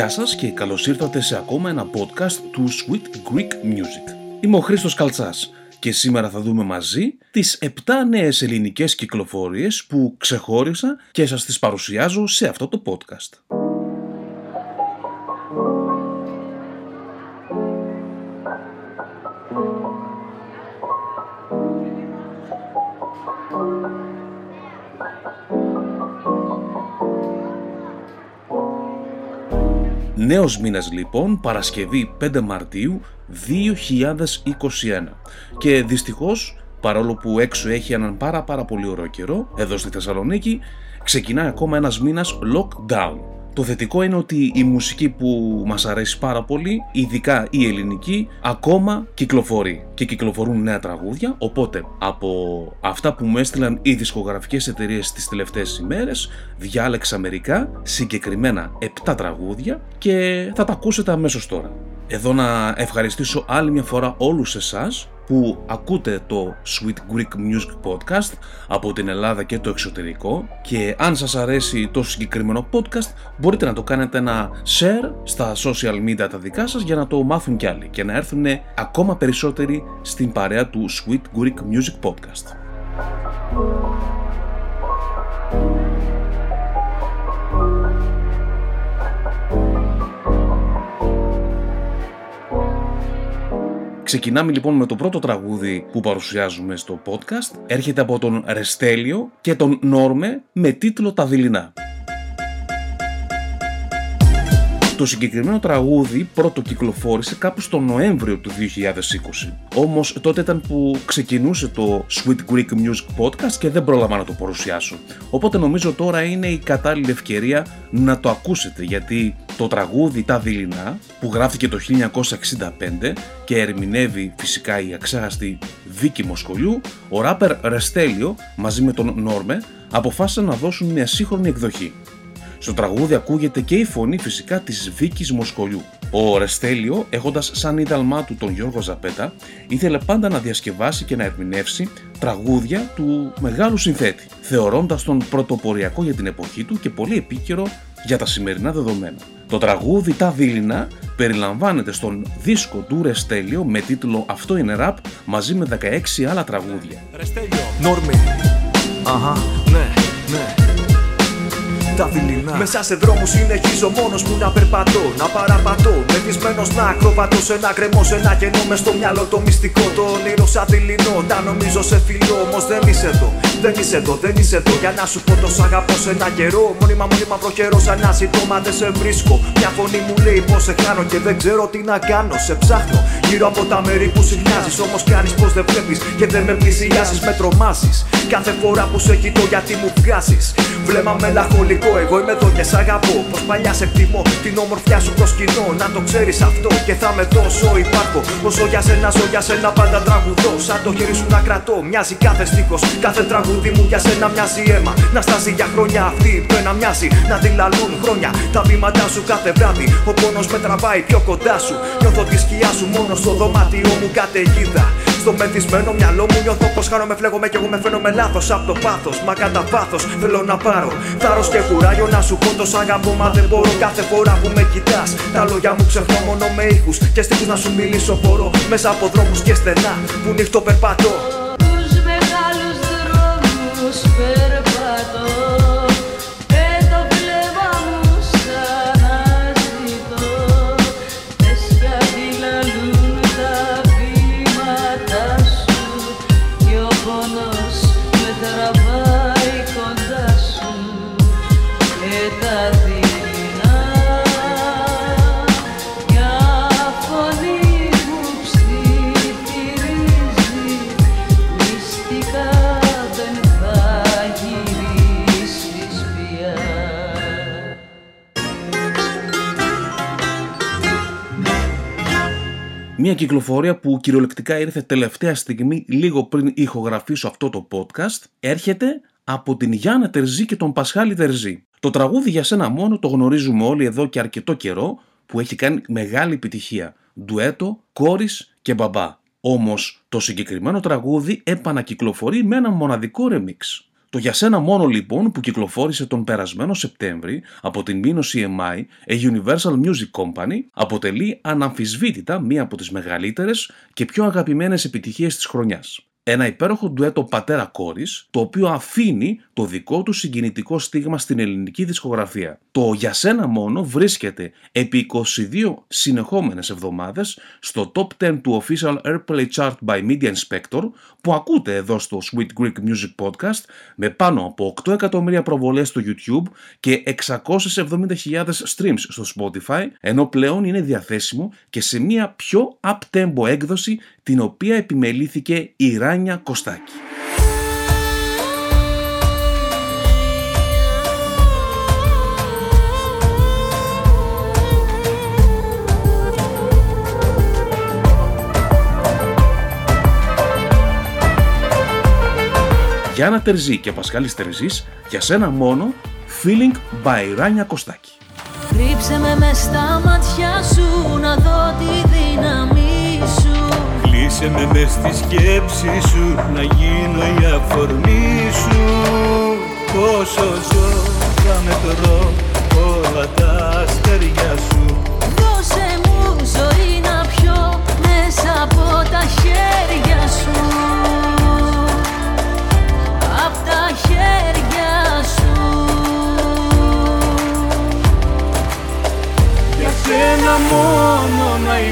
Γεια σας και καλώς ήρθατε σε ακόμα ένα podcast του Sweet Greek Music. Είμαι ο Χρήστος Καλτσάς και σήμερα θα δούμε μαζί τις 7 νέες ελληνικές κυκλοφορίες που ξεχώρισα και σας τις παρουσιάζω σε αυτό το podcast. Νέος μήνας λοιπόν, Παρασκευή 5 Μαρτίου 2021 και δυστυχώς παρόλο που έξω έχει έναν πάρα πάρα πολύ ωραίο καιρό εδώ στη Θεσσαλονίκη ξεκινάει ακόμα ένας μήνας lockdown το θετικό είναι ότι η μουσική που μας αρέσει πάρα πολύ, ειδικά η ελληνική, ακόμα κυκλοφορεί και κυκλοφορούν νέα τραγούδια, οπότε από αυτά που μου έστειλαν οι δισκογραφικές εταιρείες τις τελευταίες ημέρες, διάλεξα μερικά, συγκεκριμένα 7 τραγούδια και θα τα ακούσετε αμέσως τώρα. Εδώ να ευχαριστήσω άλλη μια φορά όλους εσάς που ακούτε το Sweet Greek Music Podcast από την Ελλάδα και το εξωτερικό και αν σας αρέσει το συγκεκριμένο podcast μπορείτε να το κάνετε ένα share στα social media τα δικά σας για να το μάθουν κι άλλοι και να έρθουν ακόμα περισσότεροι στην παρέα του Sweet Greek Music Podcast. Ξεκινάμε λοιπόν με το πρώτο τραγούδι που παρουσιάζουμε στο podcast. Έρχεται από τον Ρεστέλιο και τον Νόρμε με τίτλο «Τα δειλινά». Το συγκεκριμένο τραγούδι πρώτο κυκλοφόρησε κάπου στο Νοέμβριο του 2020. Όμως τότε ήταν που ξεκινούσε το Sweet Greek Music Podcast και δεν πρόλαβα να το παρουσιάσω. Οπότε νομίζω τώρα είναι η κατάλληλη ευκαιρία να το ακούσετε γιατί το τραγούδι «Τα δειλινά» που γράφτηκε το 1965 και ερμηνεύει φυσικά η αξέχαστη Βίκη Μοσκολιού, ο ράπερ Ρεστέλιο μαζί με τον Νόρμε αποφάσισαν να δώσουν μια σύγχρονη εκδοχή. Στο τραγούδι ακούγεται και η φωνή φυσικά της Βίκης Μοσκολιού. Ο Ρεστέλιο, έχοντας σαν ίδαλμά του τον Γιώργο Ζαπέτα, ήθελε πάντα να διασκευάσει και να ερμηνεύσει τραγούδια του μεγάλου συνθέτη, θεωρώντας τον πρωτοποριακό για την εποχή του και πολύ επίκαιρο για τα σημερινά δεδομένα. Το τραγούδι «Τα Δίληνα» περιλαμβάνεται στον δίσκο του Ρεστέλιο με τίτλο «Αυτό είναι ραπ» μαζί με 16 άλλα τραγούδια. Ρεστέλιο, Νόρμι, αχα, ναι, ναι τα δειλινά. Μέσα σε δρόμους συνεχίζω μόνος μου να περπατώ, να παραπατώ. Μεθυσμένος να ακροβατώ σε ένα κρεμό, σε ένα κενό μες στο μυαλό το μυστικό. Το όνειρο σαν δειλινό, τα νομίζω σε φιλό. Όμως δεν είσαι εδώ, δεν είσαι εδώ, δεν είσαι εδώ. Για να σου πω το αγαπώ σε ένα καιρό. Μόνιμα, μόνιμα προχερό, σαν να ζητώ, μα δεν σε βρίσκω. Μια φωνή μου λέει πω σε χάνω και δεν ξέρω τι να κάνω. Σε ψάχνω γύρω από τα μέρη που συχνιάζεις. Όμως κάνεις πως δεν βλέπεις και δεν με πλησιάζεις, με τρομάζεις. Κάθε φορά που σε κοιτώ γιατί μου βγάζεις. Βλέμμα μελαγχολικό εγώ είμαι εδώ και σ' αγαπώ. Πως παλιά σε εκτιμώ την όμορφιά σου προσκυνώ. Να το ξέρεις αυτό και θα με τόσο υπάρχω. Όσο για σένα ζω, για σένα πάντα τραγουδώ. Σαν το χέρι σου να κρατώ, μοιάζει κάθε στίχος. Κάθε τραγούδι μου για σένα μοιάζει αίμα. Να στάζει για χρόνια αυτή που ένα μοιάζει. Να δηλαλούν χρόνια τα βήματά σου κάθε βράδυ. Ο πόνος με τραβάει πιο κοντά σου. Νιώθω τη σκιά σου μόνο στο δωμάτιό μου καταιγίδα. Στο μεθυσμένο μυαλό μου νιώθω πως χάνομαι, φλέγομαι και εγώ με φαίνομαι λάθος από το πάθος. Μα κατά πάθος θέλω να πάρω θάρρος και κουράγιο να σου πω το αγαπώ. Μα δεν μπορώ κάθε φορά που με κοιτάς. Τα λόγια μου ξεχνώ μόνο με ήχους και στίχους να σου μιλήσω. Μπορώ μέσα από δρόμους και στενά που νύχτο περπατώ. Κυκλοφορία που κυριολεκτικά ήρθε τελευταία στιγμή λίγο πριν ηχογραφήσω αυτό το podcast έρχεται από την Γιάννα Τερζή και τον Πασχάλη Τερζή. Το τραγούδι για σένα μόνο το γνωρίζουμε όλοι εδώ και αρκετό καιρό που έχει κάνει μεγάλη επιτυχία. Ντουέτο, κόρης και μπαμπά. Όμως το συγκεκριμένο τραγούδι επανακυκλοφορεί με ένα μοναδικό remix. Το για σένα μόνο λοιπόν που κυκλοφόρησε τον περασμένο Σεπτέμβρη από την Mino CMI, a Universal Music Company, αποτελεί αναμφισβήτητα μία από τις μεγαλύτερες και πιο αγαπημένες επιτυχίες της χρονιάς ένα υπέροχο ντουέτο πατέρα-κόρης, το οποίο αφήνει το δικό του συγκινητικό στίγμα στην ελληνική δισκογραφία. Το «Για σένα μόνο» βρίσκεται επί 22 συνεχόμενες εβδομάδες στο top 10 του Official Airplay Chart by Media Inspector, που ακούτε εδώ στο Sweet Greek Music Podcast, με πάνω από 8 εκατομμύρια προβολές στο YouTube και 670.000 streams στο Spotify, ενώ πλέον είναι διαθέσιμο και σε μια πιο up-tempo έκδοση την οποία επιμελήθηκε η Ράνια Κωστάκη. Γιάννα Τερζή και Πασχάλης Τερζής, για σένα μόνο, Feeling by Ράνια Κωστάκη. Ρίψε με μες στα μάτια σου να δω τη δύναμή σου Κλείσε με μες στη σκέψη σου να γίνω η αφορμή σου. Πόσο ζω θα μετρώ όλα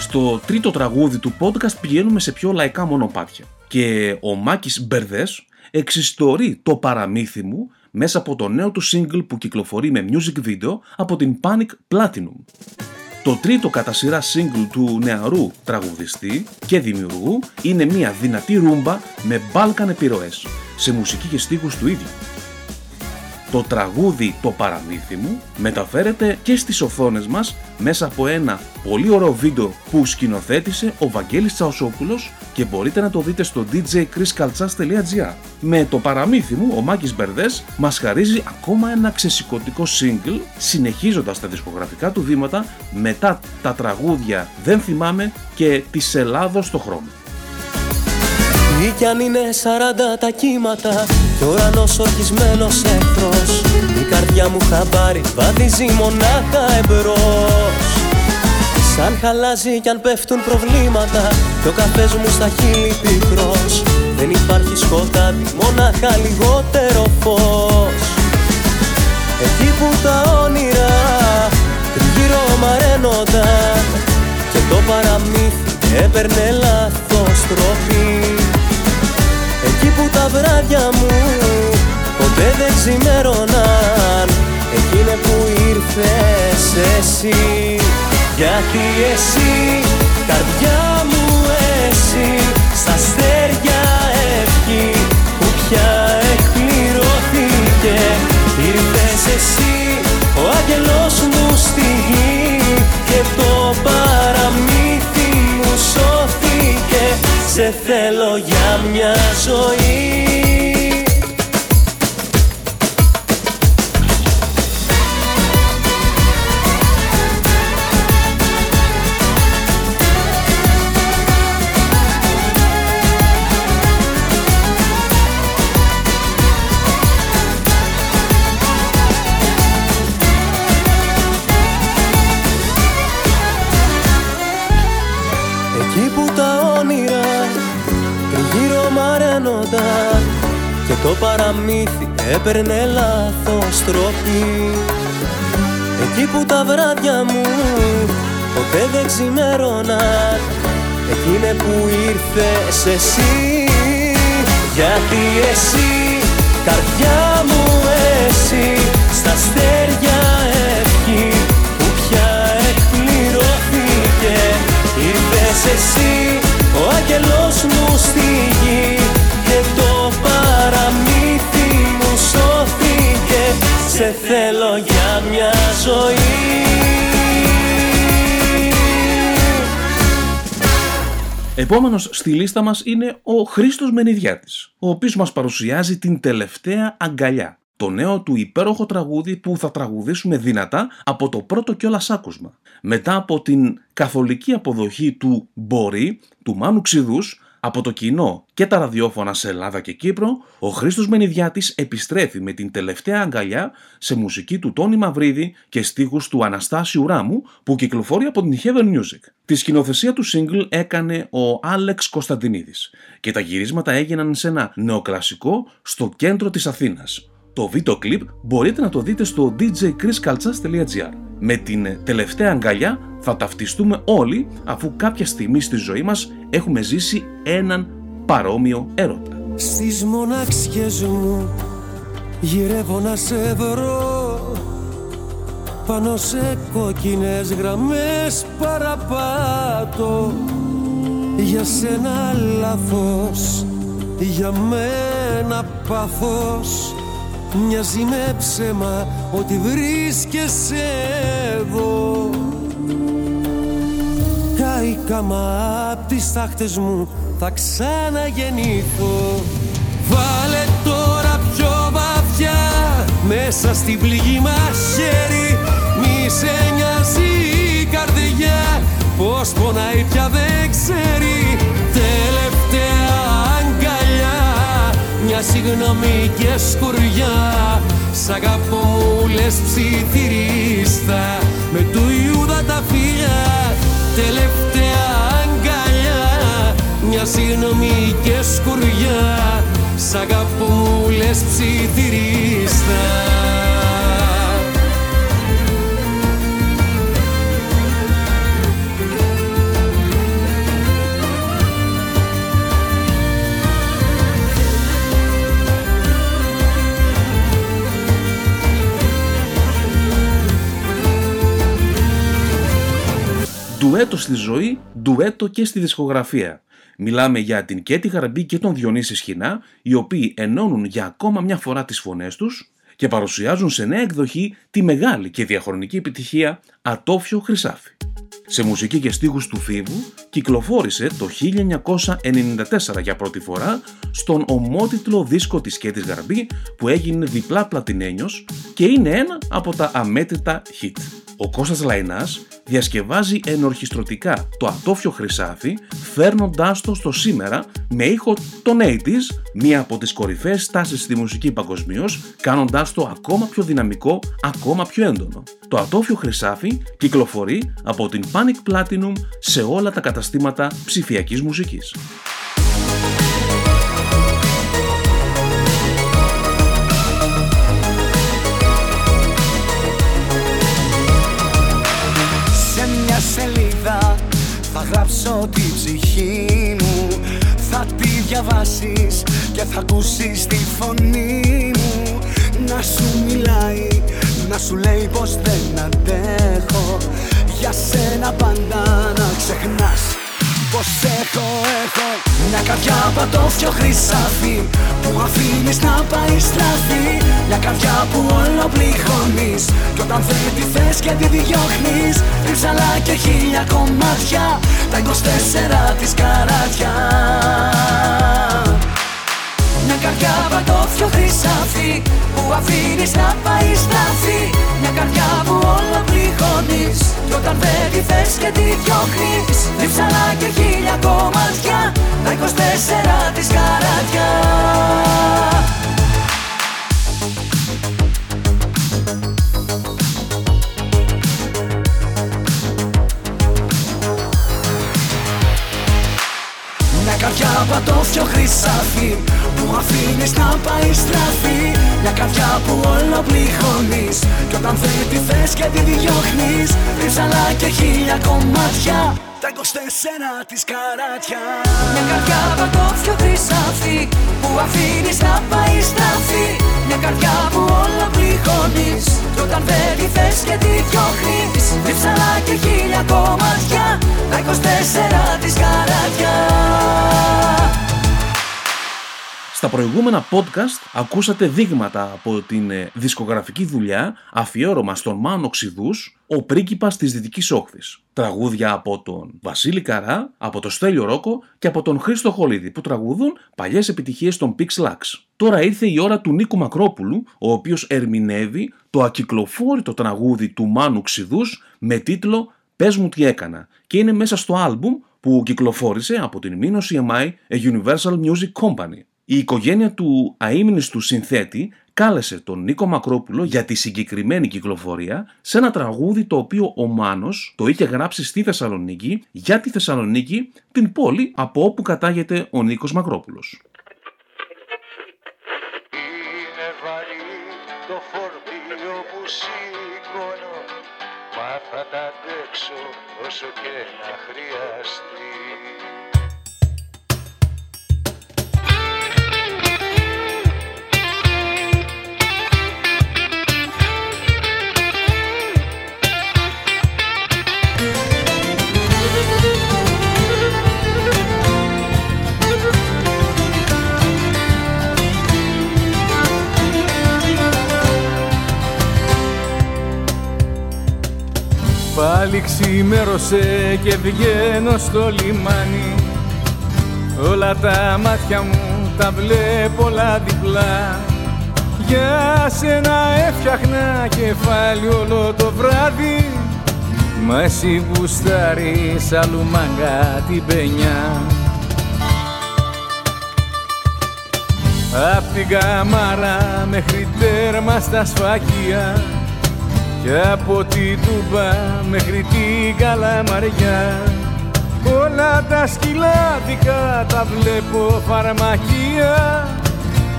Στο τρίτο τραγούδι του podcast πηγαίνουμε σε πιο λαϊκά μονοπάτια και ο Μάκης Μπερδές εξιστορεί το παραμύθι μου μέσα από το νέο του single που κυκλοφορεί με music video από την Panic Platinum. Το τρίτο κατά σειρά single του νεαρού τραγουδιστή και δημιουργού είναι μια δυνατή ρούμπα με μπάλκαν επιρροές, σε μουσική και στίχους του ίδιου. Το τραγούδι «Το παραμύθι μου» μεταφέρεται και στις οθόνες μας μέσα από ένα πολύ ωραίο βίντεο που σκηνοθέτησε ο Βαγγέλης Τσαουσόπουλος και μπορείτε να το δείτε στο djchriskaltsas.gr. Με «Το παραμύθι μου» ο Μάκης Μπερδές μας χαρίζει ακόμα ένα ξεσηκωτικό single συνεχίζοντας τα δισκογραφικά του βήματα μετά τα τραγούδια «Δεν θυμάμαι» και «Της Ελλάδος στο χρώμα». Ή κι αν είναι σαράντα τα κύματα Κι ο ουρανός ορκισμένος εχθρός. Η καρδιά μου χαμπάρι βαδίζει μονάχα εμπρός. Σαν χαλάζει κι αν πέφτουν προβλήματα Κι ο καφές μου στα χείλη πικρός. Δεν υπάρχει σκοτάδι, μονάχα λιγότερο φως. Εκεί που τα όνειρα τριγύρω μαραίνονταν Και το παραμύθι έπαιρνε λάθος τροπή. Εκεί που τα βράδια μου ποτέ δεν ξημέρωναν Εκείνη που ήρθες εσύ Γιατί εσύ, καρδιά μου εσύ Στα αστέρια ευχή που πια εκπληρώθηκε. Ήρθες εσύ, ο άγγελος μου στη γη Και το παραμύθι Σε θέλω για μια ζωή εσύ Γιατί εσύ, καρδιά μου εσύ Στα αστέρια ευχή που πια εκπληρώθηκε. Ήρθες εσύ, ο άγγελός μου στη γη Και το παραμύθι μου σώθηκε. Σε θέλω για μια ζωή. Επόμενος στη λίστα μας είναι ο Χρήστος Μενιδιάτης, ο οποίος μας παρουσιάζει την τελευταία αγκαλιά. Το νέο του υπέροχο τραγούδι που θα τραγουδήσουμε δυνατά από το πρώτο κιόλας άκουσμα. Μετά από την καθολική αποδοχή του «Μπορεί» του Μάνου Ξηδούς, από το κοινό και τα ραδιόφωνα σε Ελλάδα και Κύπρο, ο Χρήστος Μενιδιάτης επιστρέφει με την τελευταία αγκαλιά σε μουσική του Τόνι Μαυρίδη και στίχους του Αναστάσιου Ράμου που κυκλοφορεί από την Heaven Music. Τη σκηνοθεσία του single έκανε ο Άλεξ Κωνσταντινίδης και τα γυρίσματα έγιναν σε ένα νεοκλασικό στο κέντρο της Αθήνας. Το βίντεο κλιπ μπορείτε να το δείτε στο djchriskaltsas.gr. Με την τελευταία αγκαλιά θα ταυτιστούμε όλοι αφού κάποια στιγμή στη ζωή μας έχουμε ζήσει έναν παρόμοιο έρωτα. Στις μοναξιές μου γυρεύω να σε βρω πάνω σε κόκκινες γραμμές παραπάτω για σένα λάθος, για μένα πάθος Μοιάζει με ψέμα ότι βρίσκεσαι εδώ. Κάηκαμα απ' τις τάχτες μου θα ξαναγεννηθώ. Βάλε τώρα πιο βαθιά μέσα στην πληγή μας χέρι. Μη σε νοιάζει η καρδιά πως πονάει πια δεν ξέρει μια συγγνώμη και σκουριά. Σ' αγαπώ μου λες ψιθυρίστα. Με του Ιούδα τα φιλιά Τελευταία αγκαλιά. Μια συγγνώμη και σκουριά. Σ' αγαπώ μου λες ψιθυρίστα ντουέτο στη ζωή, ντουέτο και στη δισκογραφία. Μιλάμε για την Κέτη Γαρμπή και τον Διονύση Σχοινά, οι οποίοι ενώνουν για ακόμα μια φορά τις φωνές τους και παρουσιάζουν σε νέα εκδοχή τη μεγάλη και διαχρονική επιτυχία «Ατόφιο Χρυσάφι». Σε μουσική και στίχους του Φίβου κυκλοφόρησε το 1994 για πρώτη φορά στον ομότιτλο δίσκο της Κέτης Γαρμπή που έγινε διπλά πλατινένιος και είναι ένα από τα αμέτρητα hit. Ο Κώστας Λαϊνάς διασκευάζει ενορχιστρωτικά το ατόφιο χρυσάφι φέρνοντάς το στο σήμερα με ήχο των 80's, μία από τις κορυφαίες στάσεις στη μουσική παγκοσμίως, κάνοντάς το ακόμα πιο δυναμικό, ακόμα πιο έντονο. Το ατόφιο χρυσάφι κυκλοφορεί από την Panic Platinum σε όλα τα καταστήματα ψηφιακής μουσικής. Γράψω την ψυχή μου. Θα τη διαβάσεις και θα ακούσεις τη φωνή μου. Να σου μιλάει, να σου λέει πως δεν αντέχω. Για σένα πάντα να ξεχνάς πως έχω, έχω Μια καρδιά πατώφιο χρυσάφι Που αφήνεις να πάει στραφή. Μια καρδιά που όλο πληγώνεις. Κι όταν δεν τη θες και τη διώχνεις Ρίψαλα και χίλια κομμάτια Τα 24 της καράτια. Μια καρδιά πατώφιο χρυσάφι Που αφήνεις να πάει στραφή Μια καρδιά που όλο πληγώνεις Κι όταν δεν τη θες και τη διώχνεις. Ρίψαλα και χίλια κομμάτια Τα 24 της καράτια Μια καρδιά πατώφιο χρυσάφι Που αφήνεις να πάει στραφή. Μια καρδιά που όλο πληγώνεις Κι όταν δεν τη θες και τη διώχνεις Ρίψαλα και χίλια κομμάτια. Τα 24 της καράτια. Μια καρδιά πατώφιο χρυσάφι Που αφήνεις να πάει στραφή. Μια καρδιά που όλο πληγώνεις Κι όταν δεν τη θες και τη διώχνεις Ρίψαλα και χίλια κομμάτια Τα 24 της καράτια. Στα προηγούμενα podcast ακούσατε δείγματα από την ε, δισκογραφική δουλειά αφιέρωμα στον Μάνο Ξηδούς, ο πρίγκιπας της Δυτικής Όχθης. Τραγούδια από τον Βασίλη Καρά, από τον Στέλιο Ρόκο και από τον Χρήστο Χολίδη που τραγουδούν παλιές επιτυχίες των Pix Lux. Τώρα ήρθε η ώρα του Νίκου Μακρόπουλου, ο οποίος ερμηνεύει το ακυκλοφόρητο τραγούδι του Μάνου Ξηδούς με τίτλο «Πες μου τι έκανα» και είναι μέσα στο άλμπουμ που κυκλοφόρησε από την Minos EMI A Universal Music Company. Η οικογένεια του αείμνηστου συνθέτη κάλεσε τον Νίκο Μακρόπουλο για τη συγκεκριμένη κυκλοφορία σε ένα τραγούδι το οποίο ο Μάνος το είχε γράψει στη Θεσσαλονίκη για τη Θεσσαλονίκη, την πόλη από όπου κατάγεται ο Νίκος Μακρόπουλος. Είναι βαρύ το φορτίο που σηκώνω Μα θα τα αντέξω όσο και να χρειαστεί ξημέρωσε και βγαίνω στο λιμάνι. Όλα τα μάτια μου τα βλέπω όλα διπλά. Για σένα έφτιαχνα κεφάλι όλο το βράδυ. Μα εσύ γουστάρεις αλλού μάγκα την παινιά. Απ' την καμάρα μέχρι τέρμα στα σφαγεία και από την Τούμπα μέχρι την Καλαμαριά. Όλα τα σκυλάδικα τα βλέπω φαρμακεία.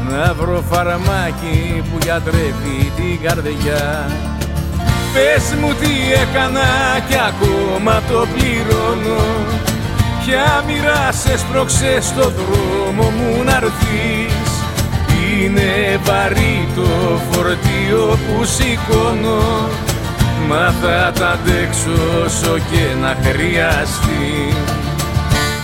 Να βρω φαρμάκι που γιατρεύει την καρδιά. Πες μου τι έκανα κι ακόμα το πληρώνω. Ποια μοιρά σε σπρώξε στο δρόμο μου να είναι βαρύ το φορτίο που σηκώνω Μα θα τα αντέξω όσο και να χρειαστεί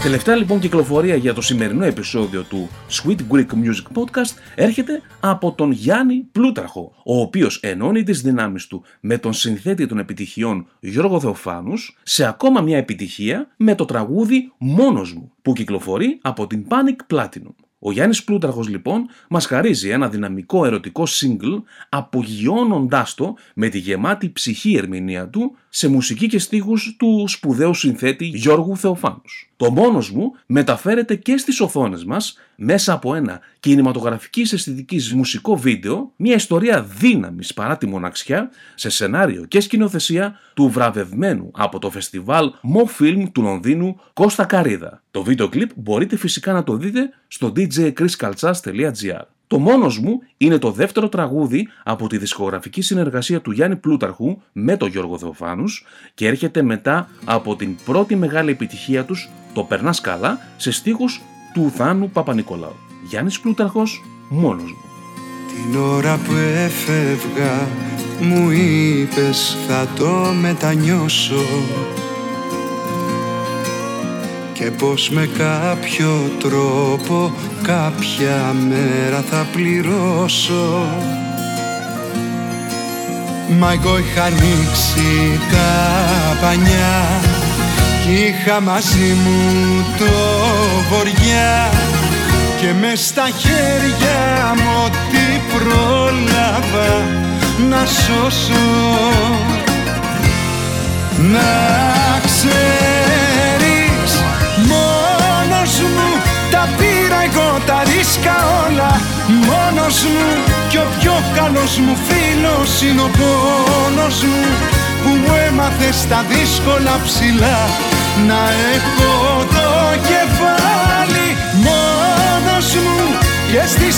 Τελευταία λοιπόν κυκλοφορία για το σημερινό επεισόδιο του Sweet Greek Music Podcast έρχεται από τον Γιάννη Πλούταρχο, ο οποίος ενώνει τις δυνάμεις του με τον συνθέτη των επιτυχιών Γιώργο Θεοφάνους σε ακόμα μια επιτυχία με το τραγούδι «Μόνος μου» που κυκλοφορεί από την Panic Platinum. Ο Γιάννης Πλούταρχος λοιπόν μας χαρίζει ένα δυναμικό ερωτικό single απογειώνοντάς το με τη γεμάτη ψυχή ερμηνεία του σε μουσική και στίχους του σπουδαίου συνθέτη Γιώργου Θεοφάνους. Το μόνος μου μεταφέρεται και στις οθόνες μας μέσα από ένα κινηματογραφική αισθητικής μουσικό βίντεο, μια ιστορία δύναμης παρά τη μοναξιά, σε σενάριο και σκηνοθεσία του βραβευμένου από το φεστιβάλ Mo Film του Λονδίνου Κώστα Καρίδα. Το βίντεο κλιπ μπορείτε φυσικά να το δείτε στο djchriskaltsas.gr. Το μόνος μου είναι το δεύτερο τραγούδι από τη δισκογραφική συνεργασία του Γιάννη Πλούταρχου με τον Γιώργο Θεοφάνους και έρχεται μετά από την πρώτη μεγάλη επιτυχία τους, το «Περνάς καλά», σε στίχους του Θάνου Παπα-Νικολάου. Γιάννης Πλούταρχος, μόνος μου. Την ώρα που έφευγα μου είπες θα το μετανιώσω και πως με κάποιο τρόπο κάποια μέρα θα πληρώσω. Μα εγώ είχα ανοίξει τα πανιά κι είχα μαζί μου το βοριά. Και μες στα χέρια μου ό,τι πρόλαβα να σώσω. Να ξέρεις μόνος μου τα πήρα εγώ τα ρίσκα όλα. Μόνος μου κι ο πιο καλός μου φίλος είναι ο πόνος μου που μου έμαθε στα δύσκολα ψηλά. Να έχω το κεφάλι μόνος μου και στις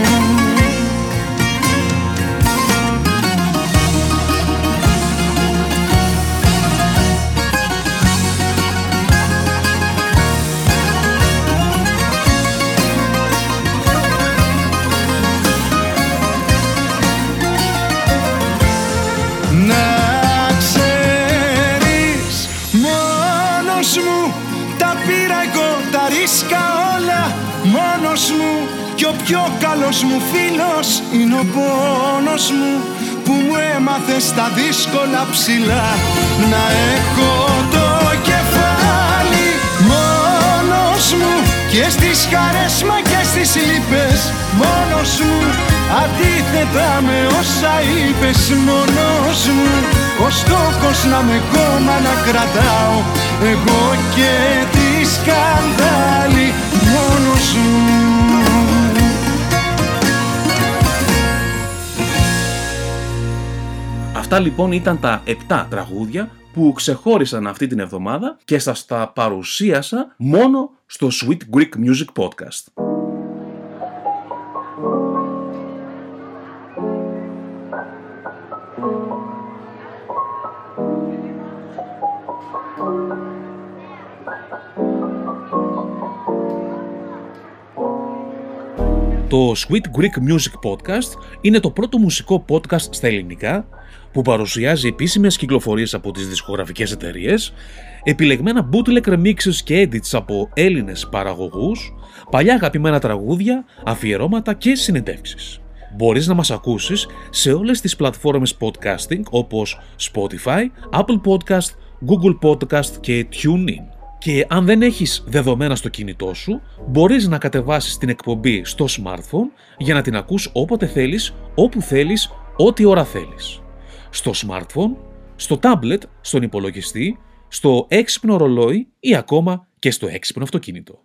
μόνος μου τα πήρα εγώ τα ρίσκα όλα μόνος μου. Και ο πιο καλός μου φίλος είναι ο πόνος μου που μου έμαθε στα δύσκολα ψηλά. Να έχω το κεφάλι μόνος μου και στις χαρές μα και στις λύπες μόνος μου. Αντίθετα με όσα είπες μόνος μου ο στόχος να με κόμμα να κρατάω εγώ και τη σκανδάλη μόνος μου Αυτά λοιπόν ήταν τα 7 τραγούδια που ξεχώρισαν αυτή την εβδομάδα και σας τα παρουσίασα μόνο στο Sweet Greek Music Podcast. Το Sweet Greek Music Podcast είναι το πρώτο μουσικό podcast στα ελληνικά που παρουσιάζει επίσημες κυκλοφορίες από τις δισκογραφικές εταιρείες, επιλεγμένα bootleg remixes και edits από Έλληνες παραγωγούς, παλιά αγαπημένα τραγούδια, αφιερώματα και συνεντεύξεις. Μπορείς να μας ακούσεις σε όλες τις πλατφόρμες podcasting όπως Spotify, Apple Podcast, Google Podcast και TuneIn. Και αν δεν έχεις δεδομένα στο κινητό σου, μπορείς να κατεβάσεις την εκπομπή στο smartphone για να την ακούς όποτε θέλεις, όπου θέλεις, ό,τι ώρα θέλεις. Στο smartphone, στο tablet, στον υπολογιστή, στο έξυπνο ρολόι ή ακόμα και στο έξυπνο αυτοκίνητο.